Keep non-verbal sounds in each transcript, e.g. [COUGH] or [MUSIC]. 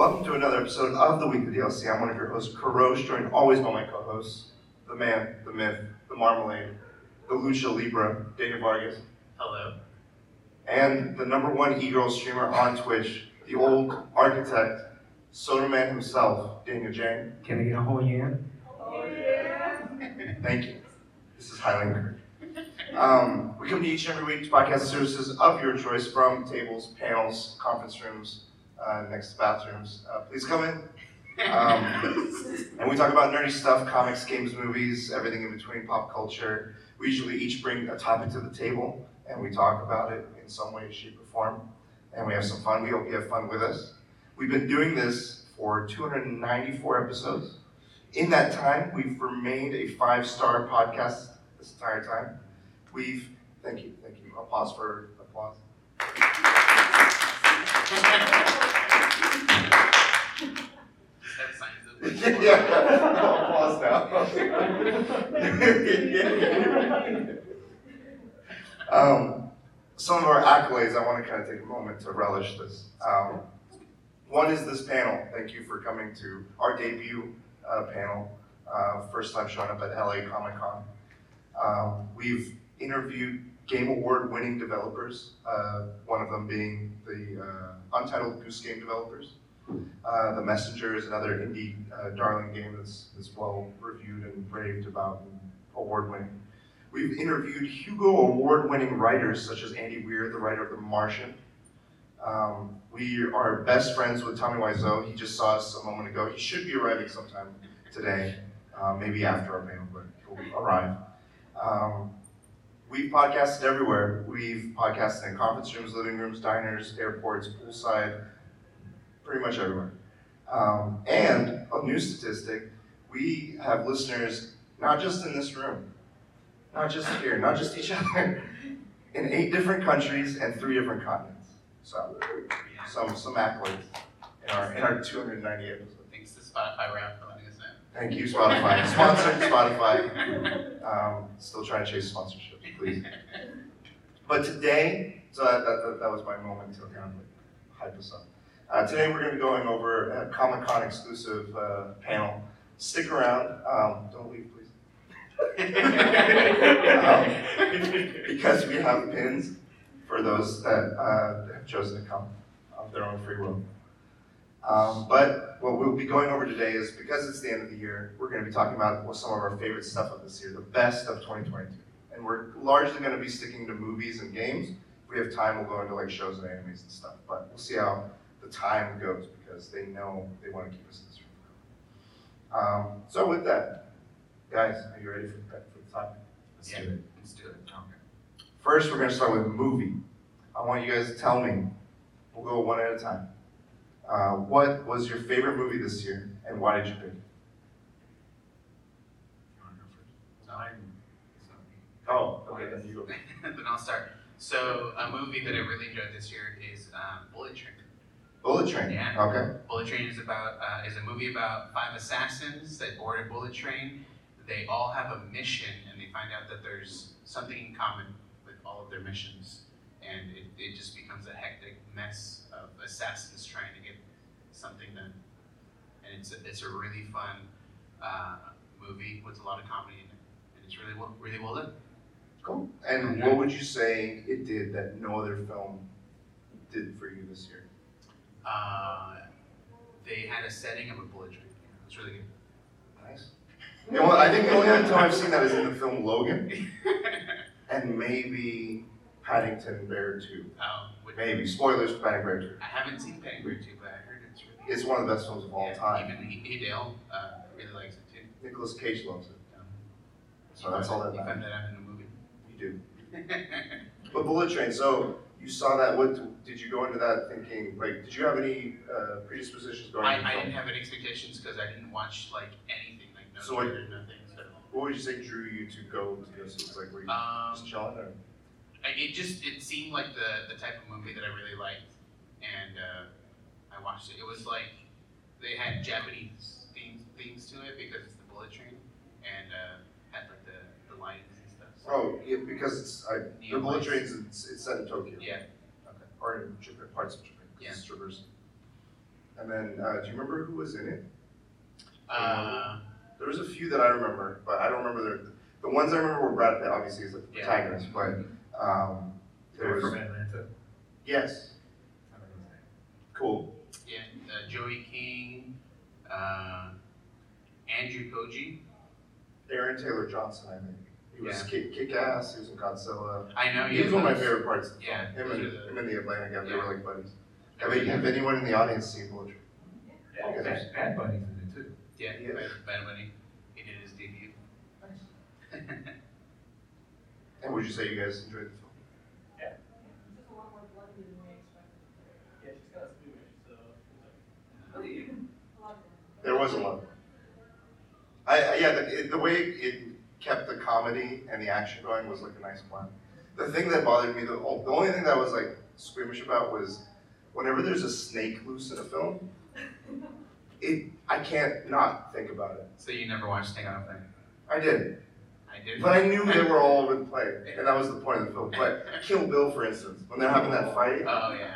Welcome to another episode of the Weekly DLC. I'm one of your hosts, Karosh, joined always by my co-hosts, the man, the myth, the marmalade, the lucha libra, Daniel Vargas, Hello. and the number one e-girl streamer on Twitch, the old architect, soda man himself, Daniel Jang. Can I get a whole year? Oh yeah. Thank you. This is Highland Kirk. Um, we come to each and every week to podcast services of your choice from tables, panels, conference rooms, uh, next to bathrooms. Uh, please come in. Um, and we talk about nerdy stuff, comics, games, movies, everything in between, pop culture. We usually each bring a topic to the table and we talk about it in some way, shape, or form. And we have some fun. We hope you have fun with us. We've been doing this for 294 episodes. In that time, we've remained a five-star podcast this entire time. We've, thank you, thank you. Applause for applause. [LAUGHS] [LAUGHS] Yeah, applause now. [LAUGHS] um, some of our accolades, I want to kind of take a moment to relish this. Um, one is this panel. Thank you for coming to our debut uh, panel. Uh, first time showing up at LA Comic Con. Um, we've interviewed Game Award winning developers, uh, one of them being the uh, Untitled Goose Game developers. Uh, the Messenger is another indie uh, darling game that's, that's well reviewed and raved about and award winning. We've interviewed Hugo Award winning writers such as Andy Weir, the writer of The Martian. Um, we are best friends with Tommy Wiseau. He just saw us a moment ago. He should be arriving sometime today, uh, maybe after our panel, but he'll arrive. Um, we've podcasted everywhere. We've podcasted in conference rooms, living rooms, diners, airports, poolside, pretty much everywhere. Um, and a new statistic, we have listeners not just in this room, not just here, not just each [LAUGHS] other, in eight different countries and three different continents. So, some some accolades in our in our 298 episodes. Thanks to Spotify Wrapped for letting us in. Thank you, Spotify. Sponsored Spotify. Um, still trying to chase sponsorship, please. But today, so that, that, that was my moment to kind of like hype us up. Uh, today we're going to be going over a Comic Con exclusive uh, panel. Stick around. Um, don't leave, please. [LAUGHS] Um, because we have pins for those that uh, have chosen to come of their own free will. Um, but what we'll be going over today is because it's the end of the year, we're going to be talking about some of our favorite stuff of this year, the best of 2022. And we're largely going to be sticking to movies and games. If we have time, we'll go into like shows and animes and stuff. But we'll see how the time goes because they know they want to keep us in this room. Um, so with that, guys, are you ready for, for the topic? Let's do it. Let's do it. Okay. First, we're going to start with movie. I want you guys to tell me. We'll go one at a time. Uh, what was your favorite movie this year, and why did you pick it? Oh, okay, then you go. [LAUGHS] then I'll start. So a movie that I really enjoyed this year is um, Bullet Train. Bullet Train. Yeah. Okay. Bullet Train is about uh, is a movie about five assassins that board a bullet train. They all have a mission, and they find out that there's something in common with all of their missions, and it, it just becomes a hectic mess of assassins trying to get something done. And it's a, it's a really fun uh, movie with a lot of comedy in it, and it's really well, really well done. Cool. And what would you say it did that no other film did for you this year? Uh, they had a setting of a bullet train. It's really good. Nice. Know what? I think the only other time I've seen that is in the film Logan, [LAUGHS] and maybe Paddington Bear 2. um, Maybe. Spoilers for Paddington Bear 2. I haven't seen Paddington Bear 2, but I heard it's really It's one of the best films of all yeah, time. Even he- Hideo uh, really likes it too. Nicolas Cage loves it. Um, So that's all that You matters. that out in the movie. You do. [LAUGHS] But Bullet Train, so you saw that, what, did you go into that thinking, like, did you have any uh, predispositions going I, into I film? didn't have any expectations because I didn't watch like anything, like no So trailer, nothing. So, What would you say drew you to go to go see, it? like, were you um, just chilling or? I, it just it seemed like the the type of movie that I really liked, and uh, I watched it. It was like they had Japanese themes themes to it because it's the bullet train, and uh, had like the the lions and stuff. So, Oh, yeah, because it's, I, the Neon Bullet lights. Train's, it's, it's set in Tokyo. Yeah. Okay, or in Japan, parts of Japan, 'cause Yeah. it's traversing. And then, uh, do you remember who was in it? Uh, There was a few that I remember, but I don't remember the, the ones I remember were Brad Pitt, obviously, is the Yeah. protagonist, but, um, there Guy from was, Atlanta. yes, I don't know his name. cool. yeah, uh, Joey King, uh, Andrew Koji. Aaron Taylor Johnson, I think. He was Yeah. kick, kick ass, he was in Godzilla. I know He was one of my favorite parts. of the film. Yeah, Him and, the- him and the Atlanta guy, they were like buddies. Have, any- have anyone in the audience seen Bullet Train? Yeah, Okay. Bad, Bad Bunny's in it too. Yeah, Yes. Bad, Bad Bunny. He did his debut. Nice. [LAUGHS] And would you say you guys enjoyed the film? Just a lot more bloody than we expected. Yeah, she's a squeamish, so. A. There was a lot. I, I yeah, the, the way it kept the comedy and the action going was like a nice blend. The thing that bothered me, the, the only thing that I was like squeamish about was whenever there's a snake loose in a film, it I can't not think about it. So you never watched Snakes on a Plane? I did, I did. but I knew they were all over the play, [LAUGHS] and that was the point of the film. But Kill Bill, for instance, when they're having that oh, fight, Oh yeah.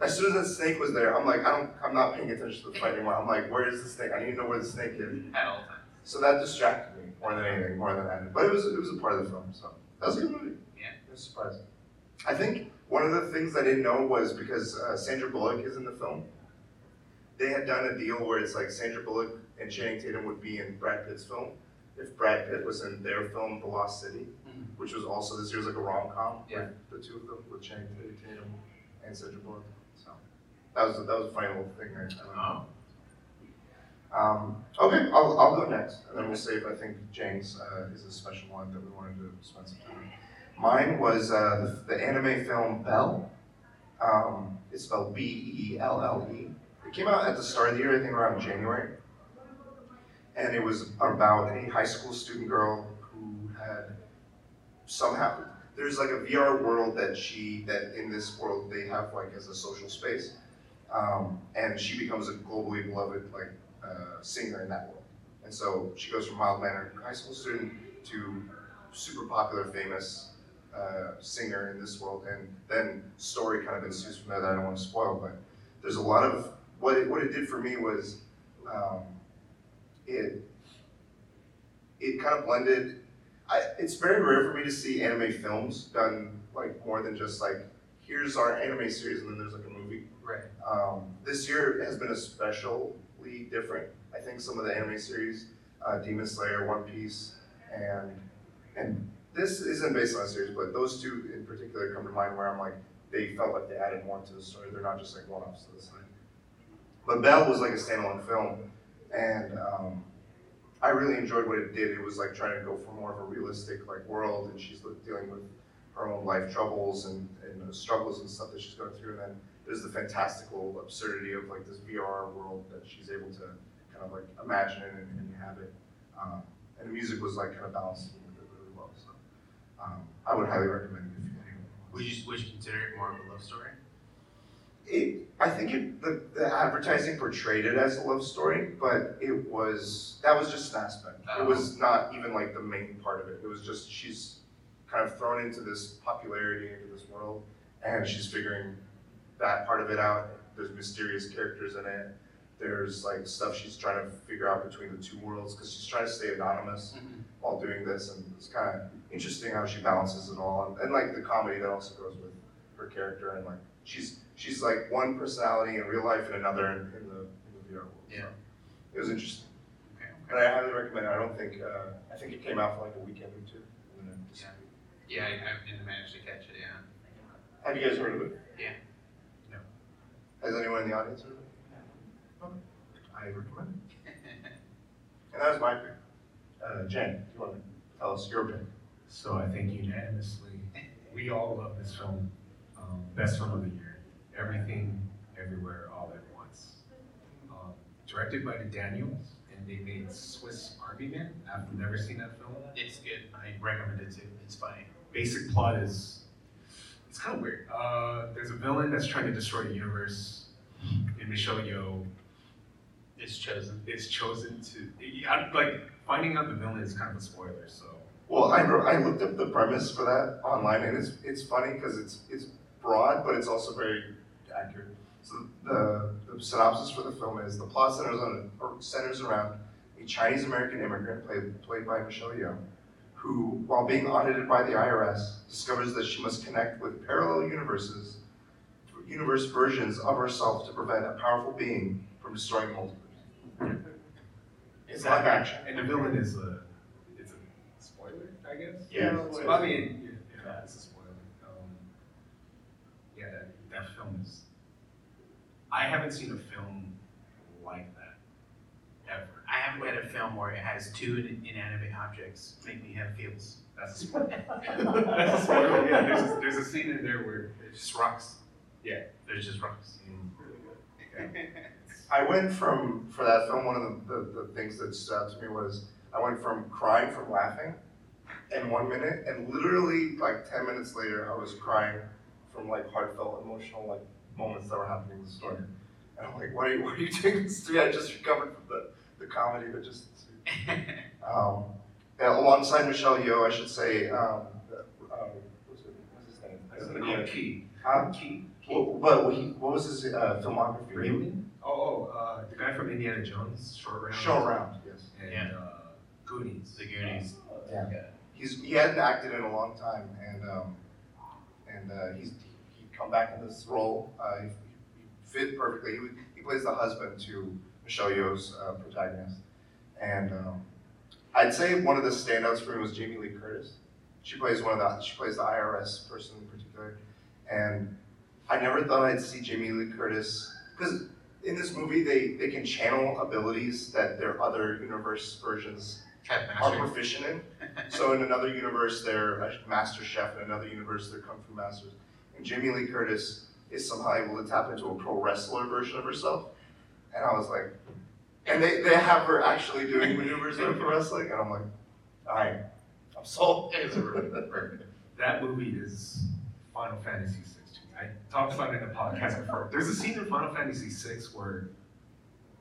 as soon as that snake was there, I'm like, I don't, I'm not paying attention to the fight anymore. I'm like, where is the snake? I need to know where the snake is. At all times. So that distracted me more than anything, more than that. But it was it was a part of the film, so that was a good movie. Yeah. It was surprising. I think one of the things I didn't know was because uh, Sandra Bullock is in the film. They had done a deal where it's like Sandra Bullock and Channing Tatum would be in Brad Pitt's film. If Brad Pitt was in their film, The Lost City, Mhm. which was also this year's like a rom com Yeah. the two of them, with Channing Tatum and Sandra Bullock. So that was that was a funny little thing. I learned. Oh. Um, okay, I'll, I'll go next, and then we'll if I think James uh, is a special one that we wanted to spend some time on. Mine was uh, the, the anime film Belle. Um, it's spelled B E L L E. It came out at the start of the year, I think around January. And it was about a high school student girl who had somehow, there's like a VR world that she, that in this world they have like as a social space. Um, and she becomes a globally beloved like uh, singer in that world. And so she goes from mild mannered high school student to super popular, famous uh, singer in this world. And then story kind of ensues from there that I don't want to spoil. But there's a lot of what it, what it did for me was um, it it kind of blended. I, it's very rare for me to see anime films done like more than just like here's our anime series and then there's like a movie. Right. Um, this year has been especially different. I think some of the anime series, uh, Demon Slayer, One Piece, and and this isn't based on a series, but those two in particular come to mind where I'm like, they felt like they added more to the story. They're not just like one-offs to the side. But Belle was like a standalone film, and um, I really enjoyed what it did. It was like trying to go for more of a realistic like world, and she's dealing with her own life troubles and, and struggles and stuff that she's going through, and then there's the fantastical absurdity of like this VR world that she's able to kind of like imagine and, and inhabit. Um, and the music was like kind of balanced with it really well. So um, I would highly recommend it if you anyone Would you would you consider it more of a love story? It, I think it, the, the advertising portrayed it as a love story, but it was that was just an aspect. It was not even like the main part of it. It was just she's kind of thrown into this popularity into this world, and she's figuring that part of it out. There's mysterious characters in it. There's like stuff she's trying to figure out between the two worlds because she's trying to stay anonymous while doing this, and it's kind of interesting how she balances it all, and, and like the comedy that also goes with her character, and like she's she's like one personality in real life and another in, in the in the VR world. So Yeah. it was interesting, Okay. but I highly recommend it. I don't think uh, I think it came out for like a weekend or two. And then it. Yeah, I, I didn't manage to catch it. Yeah. Have you guys heard of it? Yeah. No. Has anyone in the audience heard of it? Okay. I recommend it. [LAUGHS] And that was my pick. Uh, Jen, do you want to tell us your pick? So I think unanimously, we all love this film. Um, best film of the year. Everything, everywhere, all at once. Um, directed by the Daniels, and they made Swiss Army Man. I've never seen that film. It's good. I recommend it too. It's funny. Basic plot is it's kind of weird. Uh, there's a villain that's trying to destroy the universe, and Michelle Yeoh It's chosen. is chosen to. I, like finding out the villain is kind of a spoiler. So Well, I, wrote- I looked up the premise for that online, and it's it's funny because it's it's broad, but it's also very accurate. So the, the synopsis for the film is the plot centers on centers around a Chinese American immigrant played played by Michelle Yeoh, who, while being audited by the IRS, discovers that she must connect with parallel universes, through universe versions of herself to prevent a powerful being from destroying multiverse. It's live action. And the villain is a, it's a spoiler, I guess? Yeah. So, I mean, yeah, yeah, it's a spoiler. Um, yeah, that, that film is, I haven't seen a film like that, ever. I haven't read a film where it has two inanimate objects make me have feels. That's a spoiler. [LAUGHS] That's a spoiler, yeah, there's a, there's a scene in there where, It's just rocks. Yeah. There's just rocks. mm, yeah. [LAUGHS] I went from, for that film, one of the, the, the things that stood out to me was, I went from crying from laughing in one minute, and literally like ten minutes later, I was crying from like heartfelt, emotional like moments that were happening in the story. And I'm like, why are you, why are you doing this to me? I just recovered from the, the comedy, but just, um, yeah, alongside Michelle Yeoh, I should say, um, the, um, what's his, what's his name? That's Uh, yeah. key. Huh? Key. Well, But what he, what was his, uh, filmography? Raymond? Oh, oh, uh, the guy from Indiana Jones, Short Round. Short Round, yes. And, Yeah. uh, Goonies. The Goonies. Yeah. He's he hadn't acted in a long time, and um, and uh, he's he'd come back in this role. Uh, he, he fit perfectly. He, would- he plays the husband to Michelle Yeoh's uh, protagonist, and um, I'd say one of the standouts for me was Jamie Lee Curtis. She plays one of the she plays the IRS person in particular, and I never thought I'd see Jamie Lee Curtis because in this movie they they can channel abilities that their other universe versions Have are proficient in. So in another universe, they're a master chef. In another universe, they're kung fu masters. And Jamie Lee Curtis is somehow able to tap into a pro wrestler version of herself. And I was like, and they, they have her actually doing maneuvers in pro wrestling. And I'm like, all right, I'm sold. It's really perfect. That movie is Final Fantasy VI to me. I talked about it in the podcast before. There's a scene in Final Fantasy VI where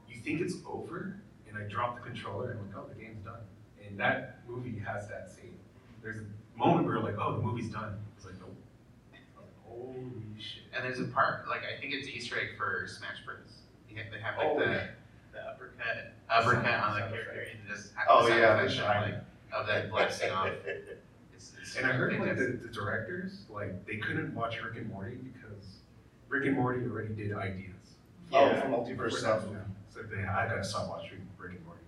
you think it's over, and I drop the controller and I'm like, oh, the game's done. And that movie has that scene. There's a moment where you're like, oh, the movie's done. It's like, nope. Like, Holy shit. And there's a part, like, I think it's Easter egg for Smash Bros. You have, they have like Oh, the, yeah. the uppercut, uppercut on the Sound character and just. Oh, the sound yeah, the effect of, shine. like, Of that blasting off. [LAUGHS] It's, it's And I heard like the, the directors, like, they couldn't watch Rick and Morty because Rick and Morty already did ideas. Oh, for multiverse stuff. So they, I gotta stop watching Rick and Morty.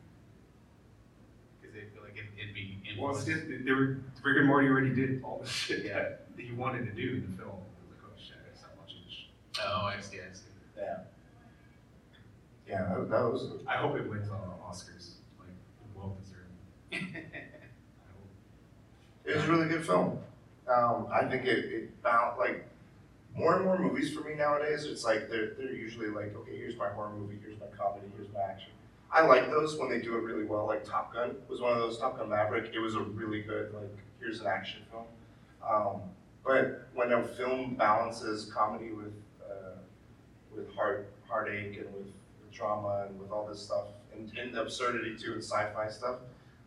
Cause they feel like it, it'd be Well, it's influenced. just, they were, Rick and Morty already did all the [LAUGHS] shit Yeah. that he wanted to do in the film. I was like, oh shit, I gotta stop watching this shit. Oh, I see, I see. Yeah. Yeah, that, that was. I hope it wins on Oscars, like, well deserved. It was a really good film. Um, I think it, it found like more and more movies for me nowadays. It's like they're they're usually like, okay, here's my horror movie, here's my comedy, here's my action. I like those when they do it really well. Like Top Gun was one of those. Top Gun Maverick. It was a really good like here's an action film. Um, but when a film balances comedy with uh, with heart heartache and with drama and with all this stuff and, and absurdity too and sci-fi stuff,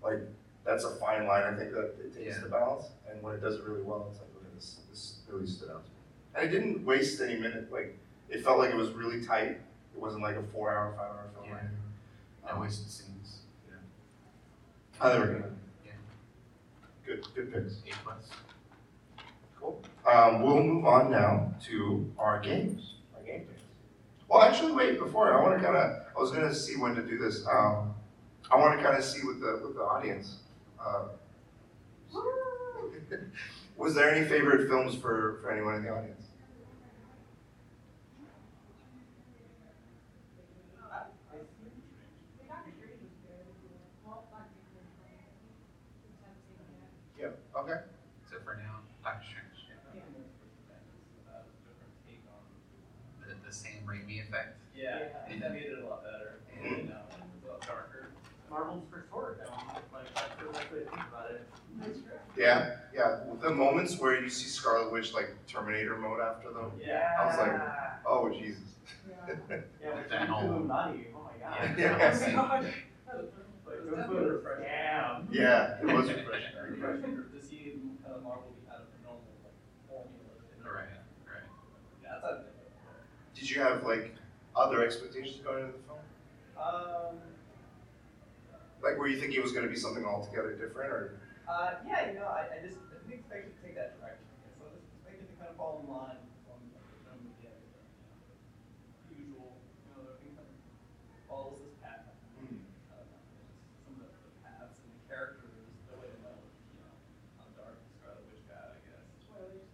like that's a fine line. I think that it takes Yeah. the balance, and when it does it really well, it's like, okay, this this really stood out to me. And it didn't waste any minute. Like it felt like it was really tight. It wasn't like a four-hour, five-hour film. Yeah. No wasted scenes. Highly recommend. Yeah. Good, good picks. A plus. Cool. Um, we'll move on now to our games, our game days. Well, actually, wait, before, I wanna kinda, I was gonna see when to do this, um, I wanna kinda see with the, with the audience. uh, [LAUGHS] Was there any favorite films for, for anyone in the audience? Doctor Strange was good. Well, not particularly. Just haven't seen it yet. Yeah, okay. So for now, Doctor Strange. Yeah. Uh, different take on. The, the Sam Raimi effect. Yeah, I think that made it a lot better and, um, a lot darker. Marvel's first horror film, like, that's the best way to think about it. Yeah, yeah, the moments where you see Scarlet Witch like Terminator mode after them, Yeah. I was like, oh, Jesus. Yeah. Yeah, [LAUGHS] when That she whole- went Illuminati, oh my god. Yeah. [LAUGHS] Yeah. Like, Gosh. it was really refreshing. Damn. Yeah, it was [LAUGHS] refreshing. Refreshing to see kind of Marvel be out of the normal, like, formula. in a Right, way. right. Yeah, that's how I think of it. Did you have like other expectations going into the film? Um, Like, were you thinking it was going to be something altogether different, or? uh, yeah, you know, I, I just I didn't expect it to take that direction. So I just expected to kind of fall in line from like, the film at the end. You know, usual, you know, everything kind of follows this path. Hmm. Uh, just some of the, the paths and the characters, the way that, you know, how dark Scarlet Witch got, I guess. Spoilers.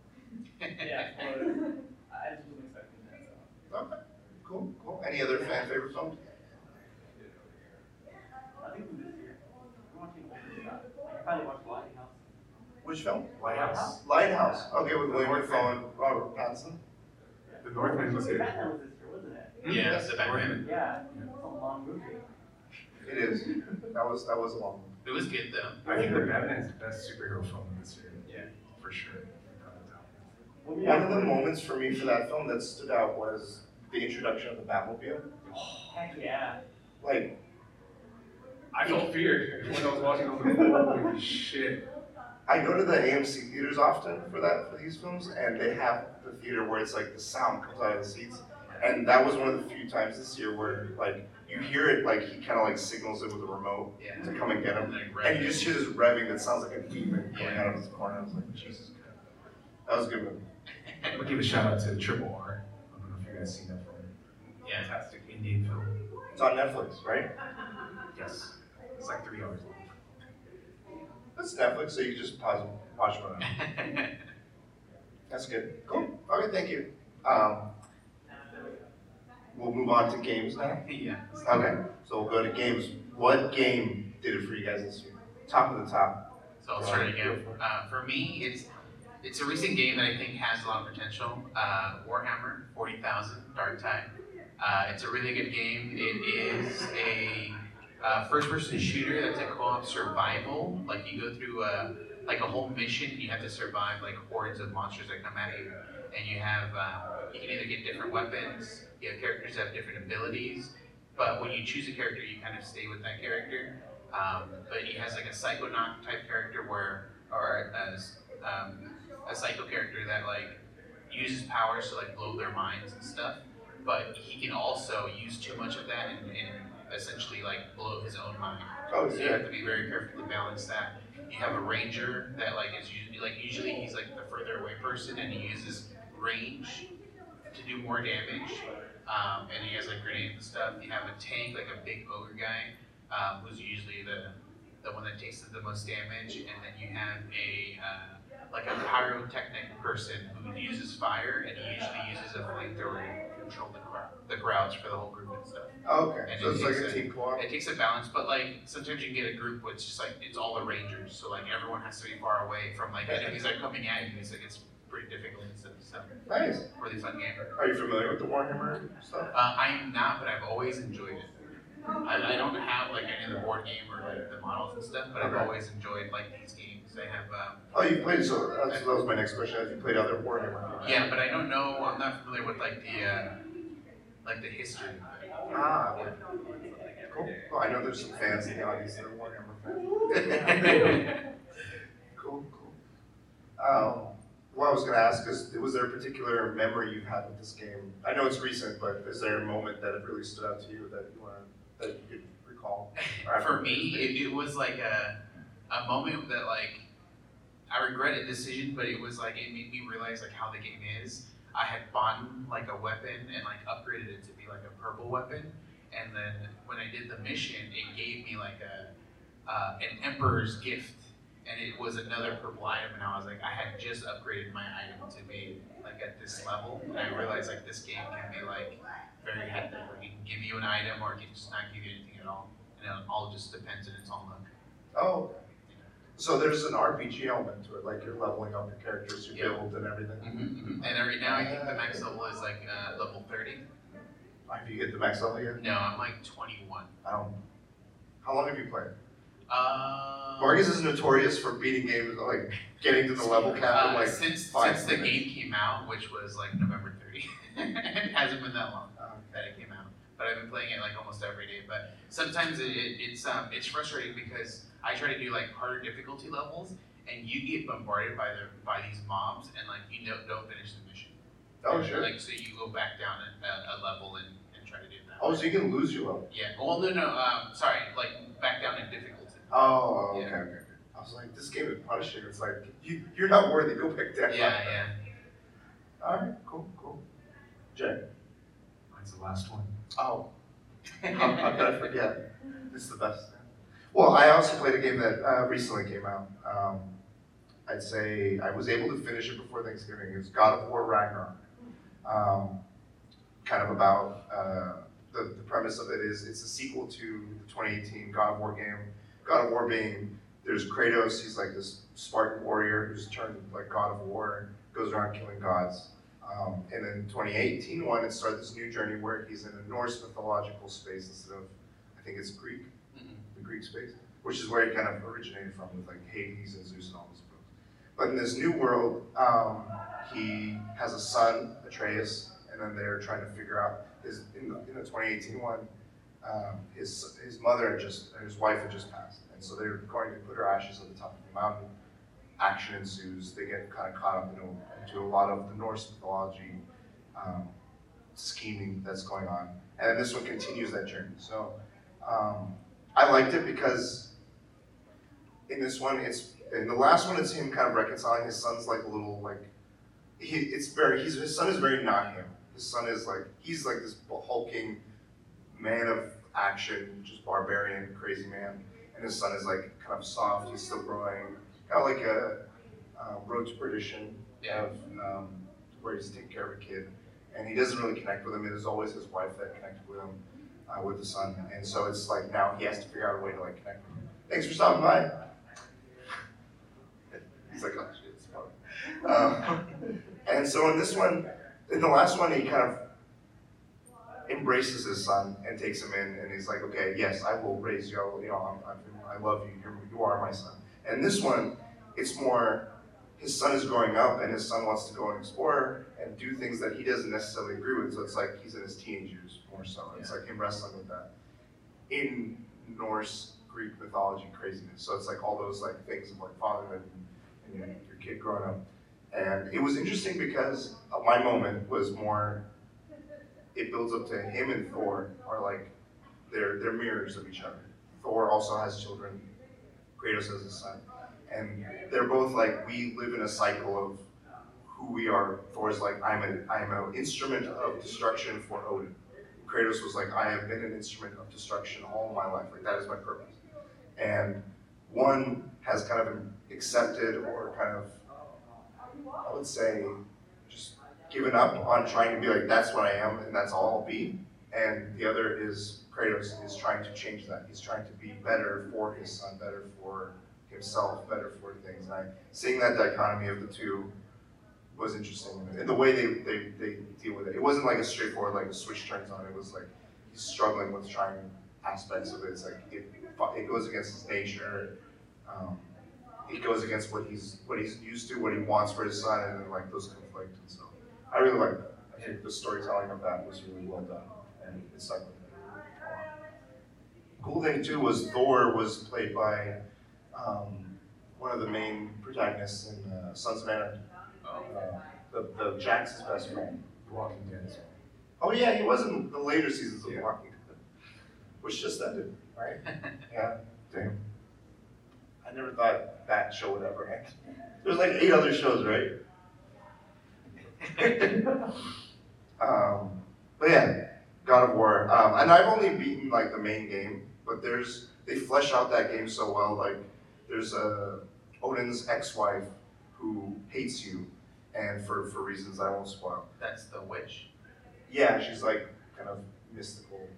Yeah, spoilers. I just wasn't expecting that, so. Okay, cool, cool. Any other fan favorite films? I think we this year. We're watching older stuff. Like, I finally watched Lighthouse. Which film? Lighthouse. Lighthouse. Okay, with William Dafoe and Robert Pattinson. The Northman was good. Batman was this year, wasn't it? Mm-hmm. Yeah, it's the Batman. Yeah, it's a long movie. It is. That was that was a long. It was good though. I think the Batman is the best superhero film this year. Yeah. For sure. One of the moments for me for that film that stood out was the introduction of the Batmobile. Heck yeah. Like, I felt fear when I was watching on the floor. Holy shit. I go to the AMC theaters often for that for these films, and they have the theater where it's like the sound comes out of the seats, and that was one of the few times this year where like you hear it like he kind of like signals it with a remote Yeah. to come and get him, Like, and you just hear this revving that sounds like a demon coming Yeah. out of his corner. I was like, Jesus Christ, that was a good movie. I'm gonna give a shout out to Triple R. you guys seen that film. Yeah. Fantastic Indian film. It's on Netflix, right? Yes. It's like three hours long. It's Netflix, so you can just pause and watch it. [LAUGHS] That's good. Cool. Okay, thank you. Um, we'll move on to games now. [LAUGHS] yeah. Okay, so we'll go to games. What game did it for you guys this year? Top of the top. So I'll start again. Uh, for me, it's it's a recent game that I think has a lot of potential. Uh, Warhammer 40,000 Dark Tide. Uh, it's a really good game. It is a uh, first-person shooter that's a co-op survival. Like you go through a like a whole mission. You have to survive like hordes of monsters that come at you, and you have uh, you can either get different weapons. You have characters that have different abilities. But when you choose a character, you kind of stay with that character. Um, but he has like a psychonaut type character where, or a, um, a psycho character that like uses powers to like blow their minds and stuff. But he can also use too much of that and, and essentially like blow his own mind. Oh, So you have to be very careful to balance that. You have a ranger that like is usually like usually he's like the further away person and he uses range to do more damage. Um, and he has like grenades and stuff. You have a tank like a big ogre guy um, who's usually the the one that takes the most damage. And then you have a uh, like a pyrotechnic person who uses fire and he usually uses a flamethrower to control the crowd, the crowds for the whole group and stuff Okay, And so it it's like takes a team co-op. it takes a balance, but like sometimes you can get a group where it's just like it's all the rangers, so like everyone has to be far away from like enemies that are coming at you. It's like it's pretty difficult and stuff. So Nice. really fun game. Are you familiar with the Warhammer stuff? Uh, I am not, but I've always enjoyed it. I, I don't have like any of the board game or like the models and stuff, but I've Okay. always enjoyed like these games. They have um, Oh, you played, so that's, that was my next question. Have you played other Warhammer? games? yeah, but I don't know. I'm not familiar with like the uh, like the history. Ah, okay. cool. Well, I know there's some fans in the audience that are Warhammer fans. [LAUGHS] Cool, cool. Um, what I was gonna ask is, was there a particular memory you had with this game? I know it's recent, but is there a moment that it really stood out to you that you wanna, that you could recall? [LAUGHS] For me, it, it was like a, a moment that like I regret a decision, but it was like it made me realize like how the game is. I had bought like a weapon and like upgraded it to be like a purple weapon, and then when I did the mission, it gave me like a uh, an emperor's gift, and it was another purple item, and I was like, I had just upgraded my item to be like at this level, and I realized like this game can be like very hectic, it can give you an item or it can just not give you anything at all and it all just depends on its own luck. Oh. So there's an RPG element to it, like you're leveling up your characters, you Yeah. build and everything. And right now, I think the max level is like uh, level 30. Have you hit the max level yet? No, I'm like 21. I don't. How long have you played? Uh, Vargas is notorious for beating games, like getting to the level cap in uh, like since the minutes. game came out, which was like November 30. [LAUGHS] it hasn't been that long Uh, that it came out, but I've been playing it like almost every day. But sometimes it, it, it's um it's frustrating because I try to do like harder difficulty levels, and you get bombarded by the by these mobs, and like you don't don't finish the mission. Oh, sure. Like, so you go back down a, a level and, and try to do that. Oh, so you can lose your level. Yeah, well, no, no, um, sorry, like, back down in difficulty. Oh, okay, Yeah. okay. okay. I was like, this game is punishing. It's like, you, you're not worthy. Go back down. Yeah, yeah. All right, cool, cool. Jay. Mine's the last one. Oh, how, how could I forget? It's the best. Well, I also played a game that uh, recently came out. Um, I'd say I was able to finish it before Thanksgiving. It's God of War Ragnarok. Um, kind of about uh, the, the premise of it is it's a sequel to the 2018 God of War game. God of War being there's Kratos, he's like this Spartan warrior who's turned like God of War, and goes around killing gods. Um, and then 2018 one, it started this new journey where he's in a Norse mythological space instead of, I think it's Greek, Mhm. the Greek space, which is where he kind of originated from with like Hades and Zeus and all those folks. But in this new world, um, he has a son, Atreus, and then they're trying to figure out his in the, in the 2018 one, um, his his mother had just his wife had just passed, and so they're going to put her ashes at the top of the mountain. Action ensues. They get kind of caught up into, into a lot of the Norse mythology um, scheming that's going on, and then this one continues that journey. So um, I liked it because in this one, it's in the last one, it's him kind of reconciling. His son's like a little like he. It's very. He's his son is very not him. His son is like he's like this hulking man of action, just barbarian, crazy man, and his son is like kind of soft. He's still growing, kind of like a uh, road to perdition Yeah. of um, where he's taking care of a kid, and he doesn't really connect with him. It is always his wife that connected with him, uh, with the son, and so it's like now he has to figure out a way to like connect with him. Thanks for stopping by. [LAUGHS] He's like, oh shit, it's. Um, and so in this one, in the last one, he kind of embraces his son and takes him in, and he's like, okay, yes, I will raise you. You know, I'm, I'm, I love you. You're, you are my son. And this one, it's more his son is growing up, and his son wants to go and explore and do things that he doesn't necessarily agree with. So it's like he's in his teenage years more so. It's like him wrestling with that in Norse Greek mythology craziness. So it's like all those like things of like fatherhood and, and your, your kid growing up. And it was interesting because uh, my moment was more. It builds up to him and Thor are like they're they're mirrors of each other. Thor also has children. Kratos has a son, and they're both like we live in a cycle of who we are. Thor's like I'm an I'm an instrument of destruction for Odin. Kratos was like I have been an instrument of destruction all my life. Like that is my purpose. And one has kind of accepted or kind of I would say just given up on trying to be like that's what I am and that's all I'll be. And the other is Kratos is trying to change that. He's trying to be better for his son, better for himself, better for things. And I seeing that dichotomy of the two was interesting. And the way they, they, they deal with it. It wasn't like a straightforward like a switch turns on. It was like he's struggling with trying aspects of it. It's like it, it goes against his nature. Um, it goes against what he's what he's used to, what he wants for his son, and then like those conflict. And so I really like that. I think the storytelling of that was really well done, and it stuck with me. Cool thing too was Thor was played by um, one of the main protagonists in uh, Sons of Anarchy. Oh, Uh, the, the Jax's best friend. The Walking Dead. Oh yeah, he was in the later seasons of Yeah. Walking Dead, which just ended, right? [LAUGHS] Yeah, damn. I never thought that show would ever end. There's like eight other shows, right? [LAUGHS] [LAUGHS] um, but yeah, God of War. Um, and I've only beaten like the main game, but there's they flesh out that game so well. Like there's a Odin's ex-wife who hates you, and for for reasons I won't spoil. that's the witch. Yeah, she's like kind of mystical,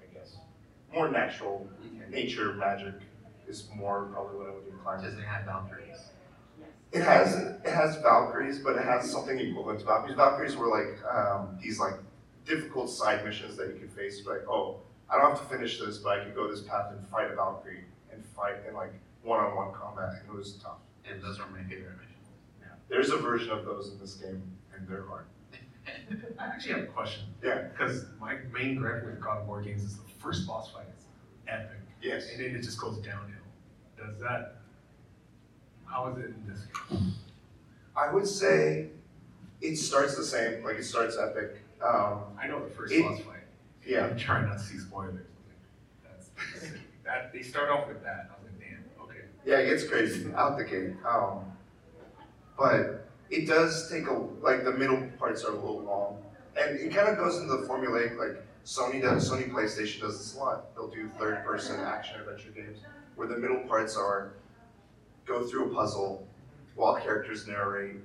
I guess. More natural, nature, magic is more probably what I would incline. Does it have Valkyries? It has it has Valkyries, but it has something equivalent to Valkyries. Valkyries were like um, these like difficult side missions that you could face. Like, oh, I don't have to finish this, but I could go this path and fight a Valkyrie and fight in like one-on-one combat, and it was tough. And those are my favorite missions. There's a version of those in this game, and they're hard. [LAUGHS] I actually have a question. Yeah. Because my main gripe with God of War games is the first boss fight is epic. Yes. And then it just goes downhill. Does that, how is it in this game? I would say It starts the same, like it starts epic. Um, I know the first It- boss fight. Yeah, I'm trying not to see spoilers. That's, that, they start off with that, I was like, damn, okay. yeah, it gets crazy out the gate. Um, but it does take a like the middle parts are a little long, and it kind of goes into the formulaic like Sony does. Sony PlayStation does this a lot. They'll do third-person action adventure games where the middle parts are go through a puzzle while characters narrate,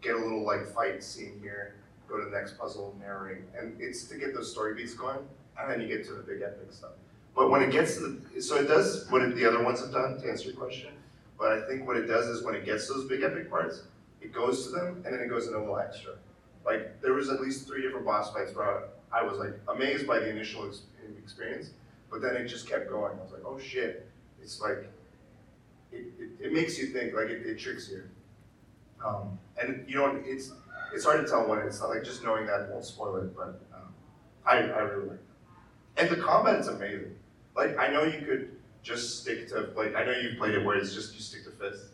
get a little like fight scene here, go to the next puzzle, narrate, and it's to get those story beats going, and then you get to the big epic stuff. But when it gets to the, so it does what it- the other ones have done to answer your question. But I think what it does is when it gets those big epic parts, it goes to them and then it goes into a extra. Like there was at least three different boss fights where I was like amazed by the initial ex- experience, but then it just kept going. I was like, oh shit, it's like it, it, it makes you think, like it, it tricks you. Um, and you know, it's it's hard to tell when it's not like just knowing that won't spoil it, but um, I I really like it. And the combat is amazing. Like I know you could just stick to like I know you've played it where it's just you stick to fists,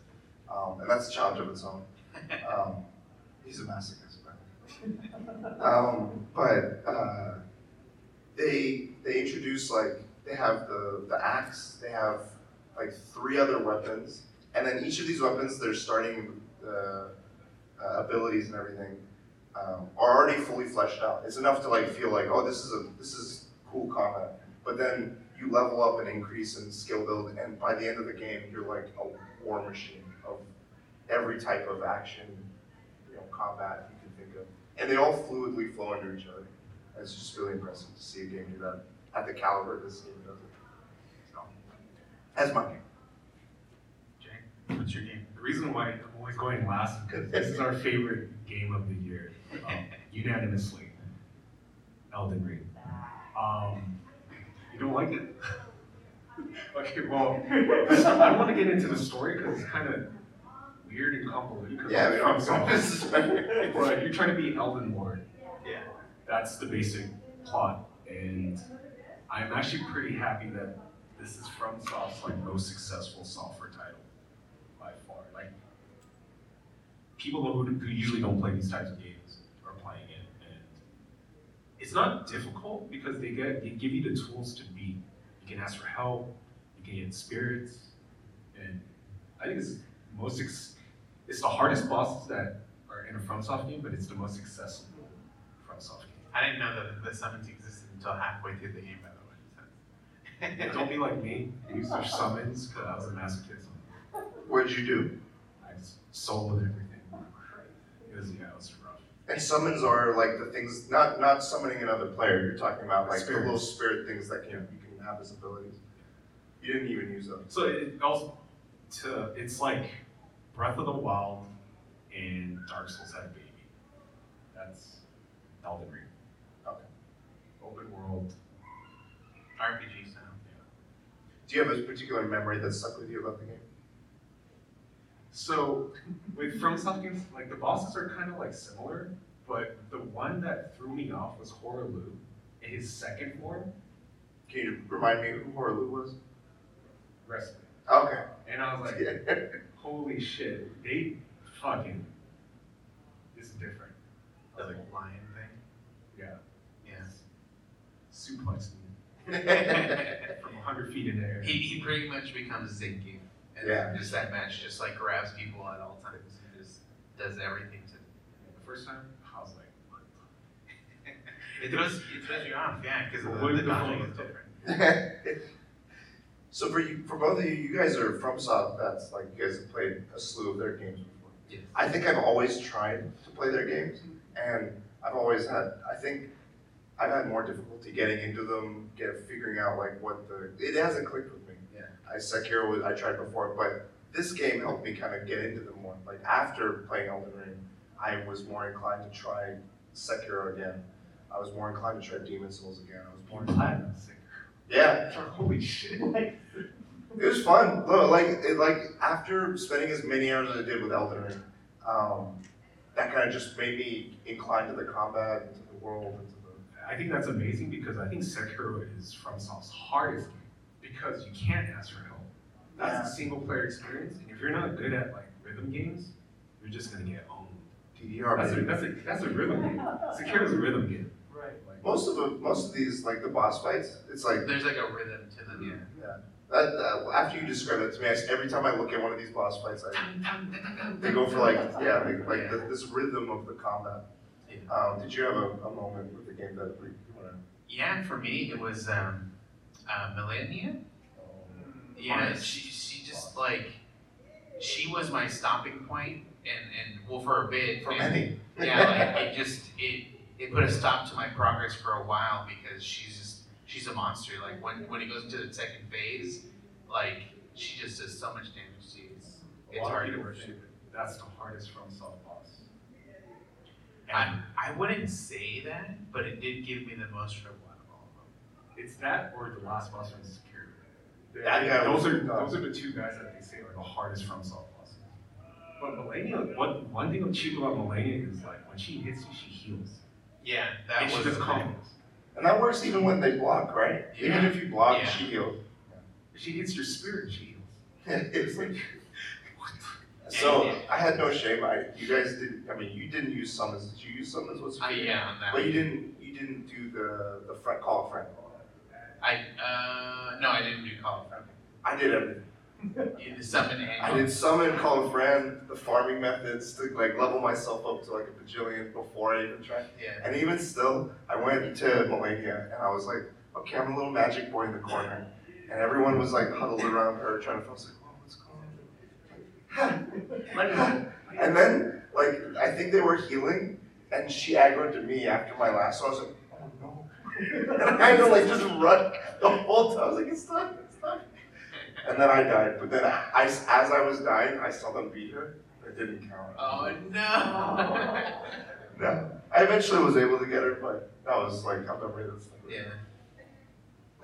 um, and that's a challenge of its own. [LAUGHS] Um, he's a masochist, but um, but uh, they they introduce like they have the the axe, they have like three other weapons, and then each of these weapons they're starting uh, uh, abilities and everything um, are already fully fleshed out. It's enough to like feel like oh this is a this is cool combat, but then you level up and increase in skill build, and by the end of the game you're like a war machine of every type of action, you know, combat you can think of, and they all fluidly flow into each other. It's just really impressive to see a game do that at the caliber this game does it. So, that's my game. What's your game? The reason why I'm always going last is because this is our favorite game of the year, um, [LAUGHS] unanimously. Elden Ring. Um, you don't like it? [LAUGHS] okay, well, I want to get into the story because it's kind of weird and convoluted. Yeah, it's we from don't Saul. this is right. But you're trying to be Elden Lord. Yeah. That's the basic plot, and I'm actually pretty happy that this is from Soft's like most successful software title by far. Like people who, who usually don't play these types of games are playing it, and it's not difficult because they get they give you the tools to beat. You can ask for help, you can get spirits, and I think it's most ex- it's the hardest bosses that are in a FromSoft game, but it's the most accessible FromSoft game. I didn't know that the summons existed until halfway through the game, by the way. Yeah, don't be like me. Use your summons because I was a masochist. What did you do? I just soloed everything. It was yeah, it rough. And summons are like the things, not not summoning another player. You're talking about like the little spirit things that can you can have as abilities. You didn't even use them. So it also to it's like Breath of the Wild and Dark Souls had a baby. That's Elden Ring. Okay. Open world. RPG sound. Do you have a particular memory that stuck with you about the game? So with FromSoft games, like the bosses are kind of like similar, but the one that threw me off was Hoarah Loux in his second form, Can you remind me who Hoarah Loux was? wrestling. Okay. And I was like, Yeah. [LAUGHS] holy shit, they fucking this is different. The lion thing. Yeah, Yeah. suplex me [LAUGHS] from 100 feet in the air. He, he pretty much becomes Zinky. And Yeah. just that match just like grabs people at all times and just does everything to The first time, I was like, what? [LAUGHS] it throws it throws you off, yeah, because the, What the is the dodging is different. [LAUGHS] so for you, for both of you, you guys are from South. That's like you guys have played a slew of their games before. Yes. I think I've always tried to play their games, and I've always had. I think I've had more difficulty getting into them, get figuring out like what the. It hasn't clicked with me. Yeah. I Sekiro was I tried before, but this game helped me kind of get into them more. Like after playing Elden Ring, I was more inclined to try Sekiro again. I was more inclined to try Demon's Souls again. I was more inclined. to singer. Yeah, [LAUGHS] Holy shit. it was fun. Look, like it, like after spending as many hours as I did with Elden Ring, um, that kind of just made me inclined to the combat, into the world, into the. I think that's amazing because I think Sekiro is FromSoft's hardest game because you can't ask for help. That's Yeah. a single player experience, and if you're not good at like rhythm games, you're just gonna get owned. VR. That's a, baby. that's a, that's a rhythm game. Sekiro's a rhythm game. Right. Like, Most of the most of these like the boss fights, it's like There's like a rhythm to them, yeah. that, that- after you describe it to me, I, every time I look at one of these boss fights, I, [LAUGHS] they go for like yeah, like, like the, this rhythm of the combat. Yeah. Um, did you have a, a moment with the game that you wanna? Yeah, for me, it was um, uh, Malenia. Yeah, she, she just like, she was my stopping point, and, and well, for a bit. For and- many. [LAUGHS] yeah, like it just it it put a stop to my progress for a while because she's just she's a monster. Like when when it goes into the second phase, like she just does so much damage to you. It's, it's hard to people worship. That's the hardest FromSoft boss. I I wouldn't say that, but it did give me the most trouble out of all of them. It's that or the last boss from Sekiro. That guy those are nuts. those are the two guys that they say are the hardest FromSoft bosses. But Malenia, one one thing cheap about Malenia is like when she hits you, she heals. Yeah, that and was she does the combos. And that works even when they block, right? Yeah. Even if you block, Yeah. she heals. She hits your spirit, she heals. [LAUGHS] it's It's like, like what [LAUGHS] so I had no shame. I you guys didn't. I mean, you didn't use summons. Did you use summons? What's Uh, yeah, on that. But you didn't. You didn't do the the front call a friend. I uh no, I didn't do call a friend. I did everything. [LAUGHS] You did summon and I did summon, call a friend, the farming methods to like level myself up to like a bajillion before I even tried. Yeah. And even still, I went to Malenia and I was like, okay, I'm a little magic boy in the corner. And everyone was like huddled around her trying to, I was like, oh, what's going on? [LAUGHS] and then, like, I think they were healing and she aggroed to me after my last, so I was like. And I had to like just run the whole time. I was like, it's not, it's not. And then I died. But then I, as I was dying, I saw them beat her. It didn't count. Oh no. [LAUGHS] No. I eventually was able to get her, but that was like a memory that's yeah.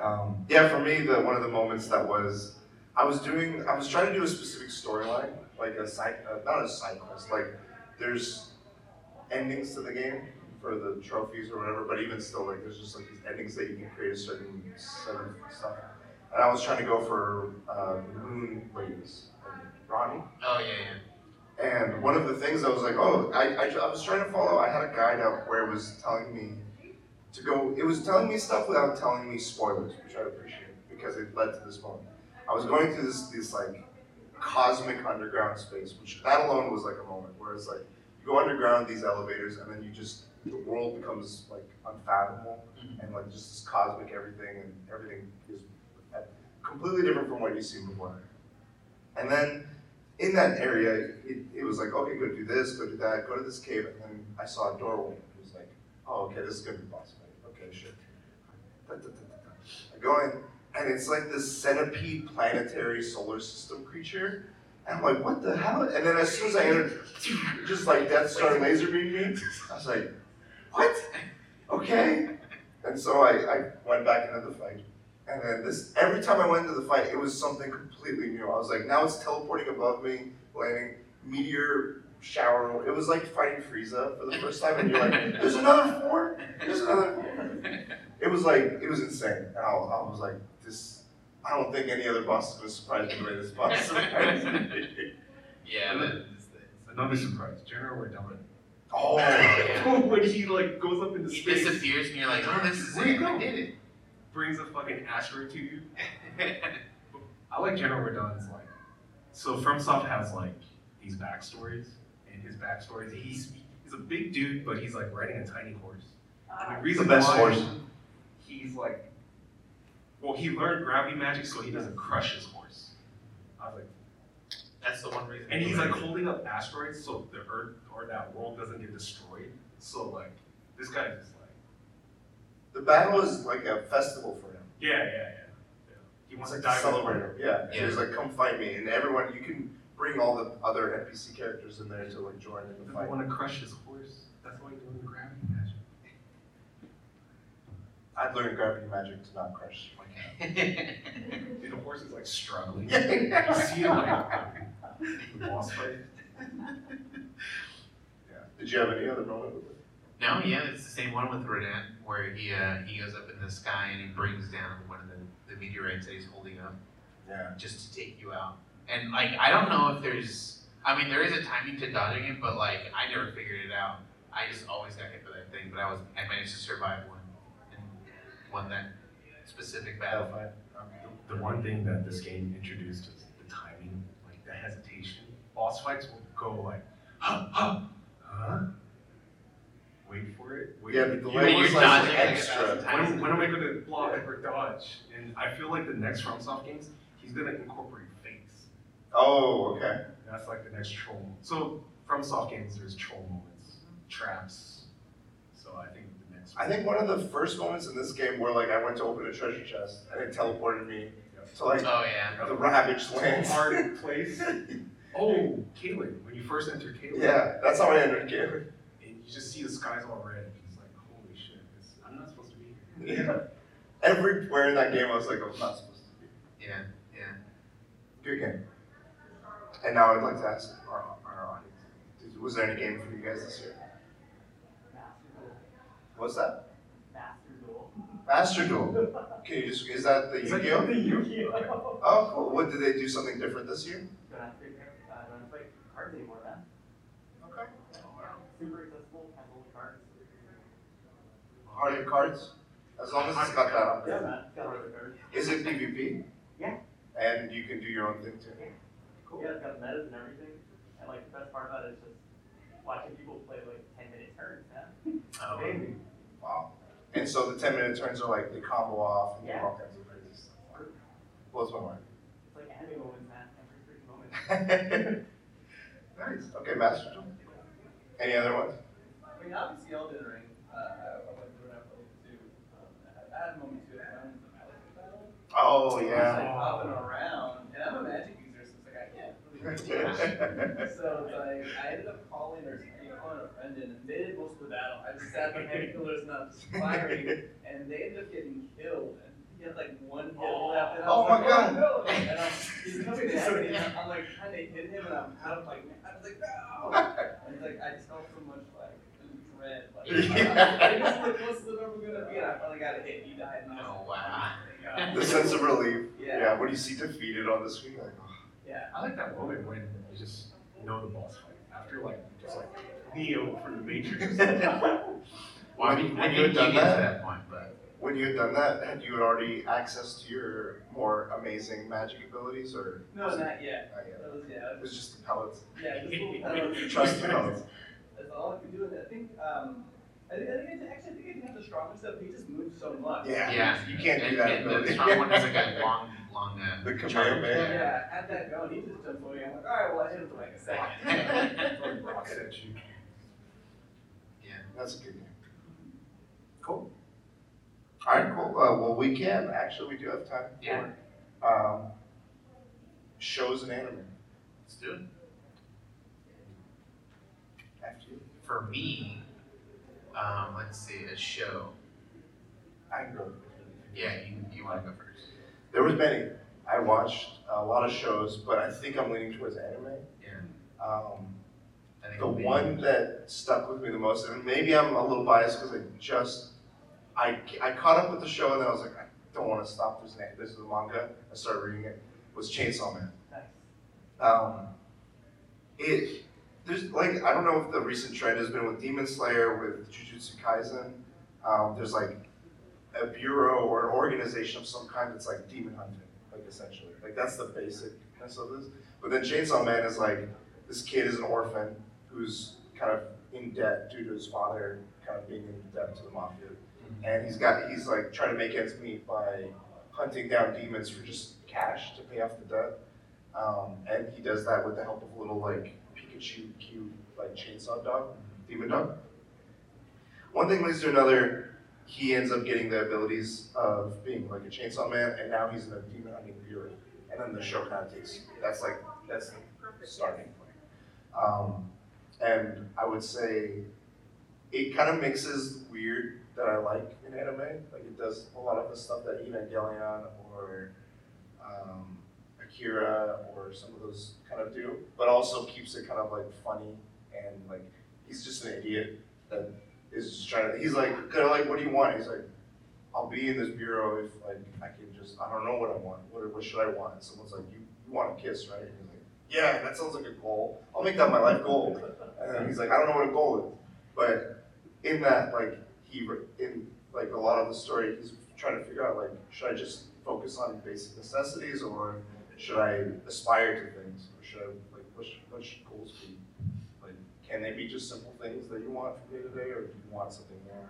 Um, yeah, for me, the one of the moments that was, I was doing, I was trying to do a specific storyline, like a side, uh, not a side quest. Like, there's endings to the game for the trophies or whatever, but even still, like, there's just like these endings that you can create a certain set of stuff. And I was trying to go for uh, Moon Ladies, like Ranni. Oh yeah, yeah. And one of the things I was like, oh, I, I, I was trying to follow, I had a guide up where it was telling me to go, it was telling me stuff without telling me spoilers, which I appreciate because it led to this moment. I was going through this, this like cosmic underground space, which that alone was like a moment where it's like, you go underground these elevators and then you just, the world becomes like unfathomable mm-hmm. and like just this cosmic everything and everything is completely different from what you've seen before. And then in that area, it, it was like, okay, go do this, go do that, go to this cave, and then I saw a doorway. It was like, oh, okay, this is gonna be boss fight. Okay, sure. Da, da, da. I go in, and it's like this centipede planetary solar system creature. And I'm like, what the hell? And then as soon as I entered, just like Death Star laser beam me, I was like, what? Okay. And so I, I went back into the fight. And then this, every time I went into the fight, it was something completely new. I was like, now it's teleporting above me, landing, meteor shower. It was like fighting Frieza for the first time, and you're like, [LAUGHS] there's another form, there's another form. It was like, it was insane. And I, I was like, this, I don't think any other boss is gonna surprise me the way this boss [LAUGHS] surprised me. Yeah, that, Another surprise, General Radahn. Oh, [LAUGHS] when he like goes up into he space, disappears and you're like, oh, this is Where'd he it. I go? did brings a fucking asteroid to you. [LAUGHS] I like General Radahn's like. So FromSoft has like these backstories, and his backstories, he's he's a big dude, but he's like riding a tiny horse. And the ah. reason best why horse. he's like, well, he learned gravity magic so he doesn't crush his horse. I was like, That's the one reason. and he's like holding up asteroids so the Earth or that world doesn't get destroyed. So like, this guy is like, the battle is like a festival for him. yeah, yeah, yeah. yeah. He wants It's to like die to celebrate him. Yeah. Yeah. So he's like, come fight me, and everyone you can bring all the other NPC characters in there to like join in the doesn't fight. want to crush his horse. That's why he's doing the gravity magic. I'd learned gravity magic to not crush my cat. [LAUGHS] And the horse is like struggling. [LAUGHS] You see him like the boss [LAUGHS] fight. Yeah. Did you have any other moment with it? No, yeah, it's the same one with Radahn, where he uh, he goes up in the sky and he brings down one of the, the meteorites that he's holding up Yeah. just to take you out. And like I don't know if there's I mean there is a timing to dodging it, but like I never figured it out. out. I just always got hit by that thing, but I was I managed to survive one and won that specific battle. The the one thing that this game introduced was the timing, like the hesitation. Boss fights will go like, huh, huh, huh? Wait for it. Wait. Yeah, the You delay know, was like like extra. When, when am I gonna block or dodge? And I feel like the next FromSoft games, he's gonna incorporate fakes. Oh, okay. That's like the next troll. mo- So FromSoft games, there's troll moments, traps. So I think the next. I think one of the first moments in this game where like I went to open a treasure chest and it teleported me to like Oh yeah. the ravaged lands. hard [LAUGHS] place. Oh, Caelid! When you first enter Caelid, Yeah, that's how I entered the and you just see the skies all red. It's like, holy shit! This, I'm not supposed to be here. Yeah. Everywhere in that game, I was like, I'm not supposed to be. here. Yeah. Yeah. Good game. And now I'd like to ask our, our audience, was there any game for you guys this year? Master Duel. What's that? Master Duel. Master Duel. Can you just, is that the Is Yu-Gi-Oh? the Yu-Gi-Oh! Oh, cool. What, did they do something different this year? Don't have to, uh, don't have to play cards anymore, man. Okay. Super accessible, has all cards. Heart of cards? As long as it's got that up Yeah, man, got all the cards. Is it PvP? Yeah. And you can do your own thing too? Cool. Yeah, it's got metas and everything. And like the best part about it is just watching people play like ten minute turns, man. Oh. Amazing. Wow. And so the ten minute turns are like they combo off and do Yeah. all kinds of crazy stuff. Blows my mind. It's like anime moments, man. Every freaking moment. [LAUGHS] Nice. Okay, Master Duel. Any other ones? I mean, obviously, Elden Ring. Uh, I went through it after too. Um, I had a moment too. I went the Magic battle. Oh, I was yeah. like hopping around, and I'm a Magic user, so it's like I can't really [LAUGHS] do much. So it's like I ended up calling or you know, calling a friend in, and they did most of the battle. I just sat behind pillars and I was firing, [LAUGHS] and they ended up getting killed. And he had like one oh, hit left, and I Oh was my God. no! And I'm, he's coming at me, and I'm, I'm like trying to hit him, and I'm out of like, I was like, no! And it's like I just felt so much like dread, like [LAUGHS] Yeah. I guess the closest I'm ever gonna be, and I finally got a hit. He died, and I was Oh, wow. yeah. The sense of relief. Yeah. Yeah, when you see defeated on the screen, like, oh. Yeah. I like that moment when you just know the boss fight after like just like Neo from the Matrix. [LAUGHS] Well, I When- mean, when I you had done get to that? that point, but when you had done that, had you already access to your more amazing magic abilities, or No, not yet. not yet? That was yeah. It was just the pellets. Yeah, just little pellets. Trust the pellets. That's all I can do. And I think, um, I think, I think I, actually, I think I didn't have the strongest stuff. He just moves so much. Yeah. yeah. You can't do that And the ability. strong one has like a [LAUGHS] long, long. Uh, The charge. Kamehameha. Yeah, at that going, he just jumps away. I'm like, all right, well, I hit him for like a second. [LAUGHS] [LAUGHS] Rocks at you. Yeah, That's a good game. Cool. All right, cool. Uh, well, we can actually we do have time Yeah. for um, shows and anime. Let's do it. After you, For me, um, let's see, a show. I can go. Yeah, you, you want to go first? There was many. I watched a lot of shows, but I think I'm leaning towards anime. Yeah. Um, I think the it'll be- one that stuck with me the most, and maybe I'm a little biased because I just, I, I caught up with the show and then I was like, I don't want to stop. An, this is a manga. I started reading it. Was Chainsaw Man. Nice. Um, it there's like I don't know if the recent trend has been with Demon Slayer with Jujutsu Kaisen. Um, there's like a bureau or an organization of some kind that's like demon hunting, like essentially. Like that's the basicness of this. But then Chainsaw Man is like this kid is an orphan who's kind of in debt due to his father kind of being in debt to the mafia. And he's got he's like trying to make ends meet by hunting down demons for just cash to pay off the debt. Um, and he does that with the help of a little like Pikachu cute like chainsaw dog, demon dog. One thing leads to another. He ends up getting the abilities of being like a chainsaw man, and now he's in a demon hunting bureau. And then the show kind of takes that's like that's the starting point. Um, and I would say it kind of mixes weird that I like in anime. Like it does a lot of the stuff that Evangelion or um, Akira or some of those kind of do, but also keeps it kind of like funny and like he's just an idiot that is just trying to. He's like kind of like, what do you want? He's like, I'll be in this bureau if like I can just I don't know what I want. What what should I want? And someone's like, you, you want a kiss, right? And he's like, yeah, that sounds like a goal. I'll make that my life goal. And he's like, I don't know what a goal is. But in that, like, he, in, like, a lot of the story, he's trying to figure out, like, should I just focus on basic necessities, or should I aspire to things, or should I, like, what should, what should goals be? Like, can they be just simple things that you want from day to day, or do you want something more?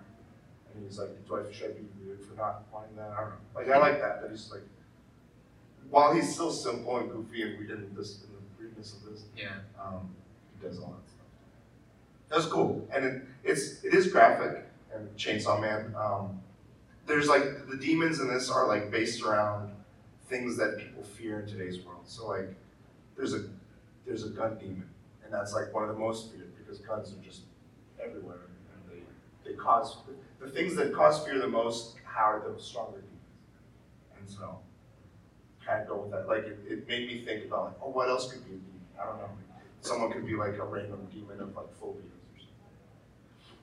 And he's like, do I, should I be weird for not wanting that, I don't know, like, I like that, that he's like, while he's still simple and goofy and weird in this, in the weirdness of this, Yeah. um, he does all that stuff. That's cool, and it, it's it is graphic and Chainsaw Man. Um, there's like the demons in this are like based around things that people fear in today's world. So like, there's a there's a gun demon, and that's like one of the most feared because guns are just everywhere, and they they cause the things that cause fear the most are the stronger demons, and so kind of go with that. Like it, it made me think about like, oh, what else could be a demon? I don't know. Someone could be like a random demon of like phobias.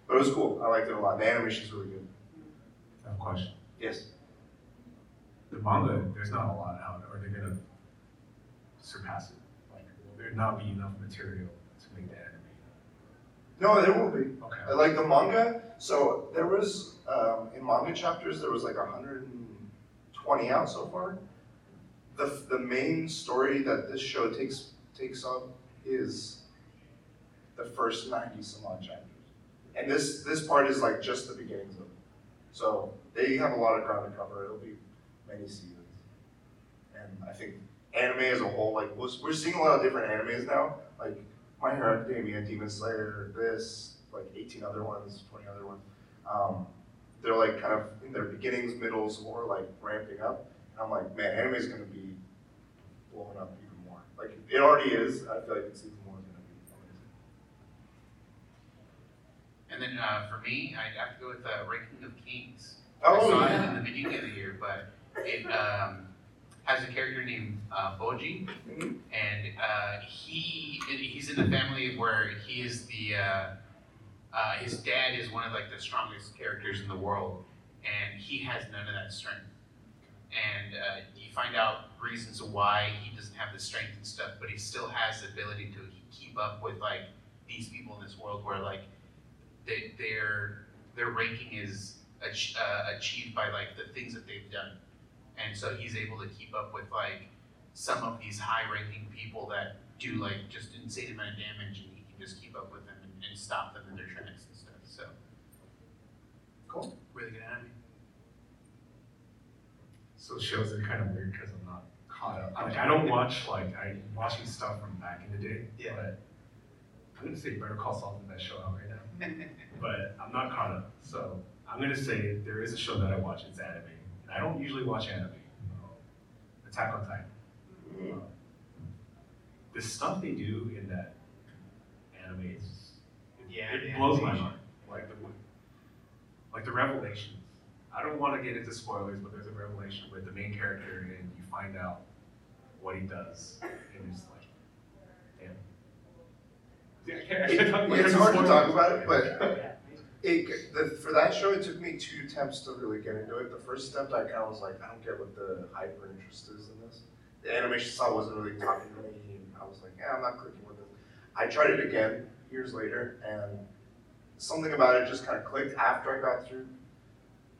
But it was cool. I liked it a lot. The animation's really good. I have a question. Yes. The manga, there's not a lot out. Are they gonna surpass it? Like, will there not be enough material to make the anime? No, there will be. I Okay. like the manga. So there was um, in manga chapters there was like 120 out so far. The the main story that this show takes takes up is the first 90 some odd chapters, and this this part is like just the beginnings of it. So they have a lot of ground to cover. It'll be many seasons, and I think anime as a whole, like we're, we're seeing a lot of different animes now, like My Hero Academia, Demon Slayer, this, like 18 other ones, 20 other ones. Um, they're like kind of in their beginnings, middles, or like ramping up. And I'm like, man, anime is going to be blowing up even more. Like it already is. I feel like it's even more going to be amazing. And then uh, for me, I'd have to go with uh, Ranking of Kings. Oh, I saw yeah. it in the beginning of the year, but it um, has a character named uh, Bojji, Mhm. and uh, he he's in a family where he is the uh, uh, his dad is one of like the strongest characters in the world, and he has none of that strength. And uh, you find out reasons why he doesn't have the strength and stuff, but he still has the ability to keep up with like these people in this world where like they, their their ranking is ach- uh, achieved by like the things that they've done, and so he's able to keep up with like some of these high-ranking people that do like just insane amount of damage, and he can just keep up with them and, and stop them in their tracks and stuff. So Cool. really good anime. So shows are kind of weird because I'm not caught up. Like, I don't watch, like, I'm watching stuff from back in the day. Yeah. But I'm gonna say Better Call Saul is the best show out right now. [LAUGHS] But I'm not caught up. So I'm gonna say there is a show that I watch, it's anime. And I don't usually watch anime. Um, Attack on Titan. Mm. Um, The stuff they do in that anime is, it, Yeah, it blows my mind. Like the, like the revelations. I don't want to get into spoilers, but there's a revelation with the main character, and you find out what he does, and it's like. Yeah, I can't- I can't talk about It's hard to talk about it, but it, the, for that show, it took me two attempts to really get into it. The first attempt, I kind of was like, I don't get what the hyper interest is in this. The animation style wasn't really talking to me, and I was like, yeah, I'm not clicking with it. I tried it again years later, and something about it just kind of clicked after I got through.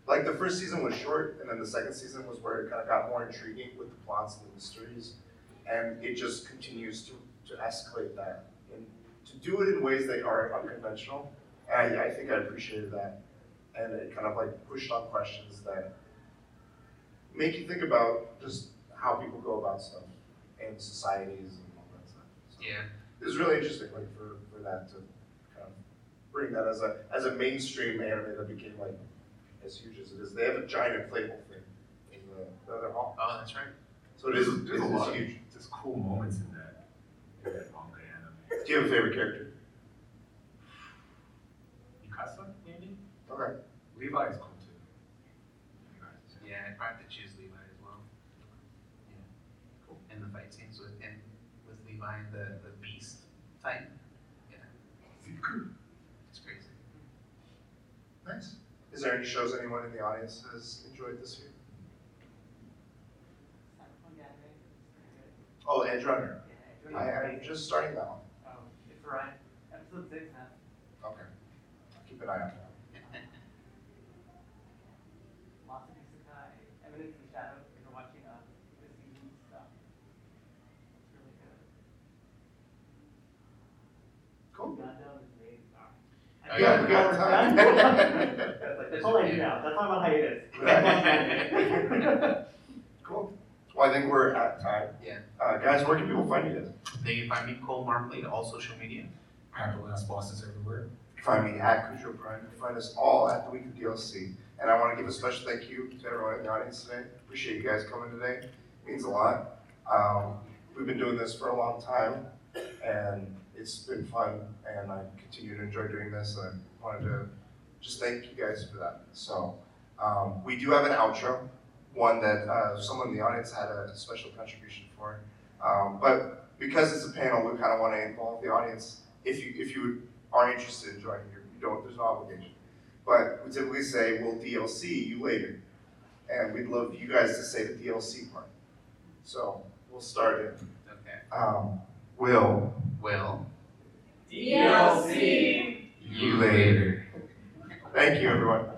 Like the first season was short, and then the second season was where it kind of got more intriguing with the plots and the mysteries, and it just continues to, to escalate that to do it in ways that are unconventional. And I, I think I appreciated that. And it kind of like pushed on questions that make you think about just how people go about stuff and societies and all that stuff. So Yeah, It was really interesting, like for, for that to kind of bring that as a as a mainstream anime that became like as huge as it is. They have a giant inflatable thing in the, the other hall. oh, that's right. So it is There's, it's, there's a lot of huge. just cool moments in that, in that manga anime. Do you have a favorite character? Mikasa, maybe? Okay. Levi is cool too. Yeah, I'd probably have to choose Levi as well. Yeah, cool. And the fight scenes with him, with Levi and the, the beast type. Yeah, it's crazy. Nice. Is there any shows anyone in the audience has enjoyed this year? Oh, Edge Runner. I, I'm just starting that one. It's right. Episode six now. Okay. keep an eye out. Masaru Sakai, Eminence in Shadow, if you're watching uh, the season stuff. It's really good. Cool. Gundam is amazing. Oh, Yeah, we got time. [LAUGHS] [LAUGHS] That's like, that's all I do now, that's why I'm on hiatus. [LAUGHS] Cool. Well, I think we're at time. Yeah. Uh, guys, where can people find you guys? They can find me Cole Markley, all social media. Apple Last Bosses everywhere. Find me at Cujo Prime. Find us all at the Weekly DLC. And I want to give a special thank you to everyone in the audience today. Appreciate you guys coming today. It means a lot. Um, we've been doing this for a long time, and it's been fun, and I continue to enjoy doing this. And I wanted to just thank you guys for that. So um, we do have an outro, one that uh, someone in the audience had a special contribution for. Um, but because it's a panel, we kind of want to involve the audience. If you if you are interested in joining, you you don't. There's no obligation. But we typically say we'll DLC you later, and we'd love you guys to say the DLC part. So we'll start it. Okay. Um, will Will. DLC. you later. Thank you, everyone.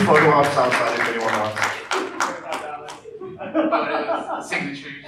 photo ops outside if anyone wants. Signature.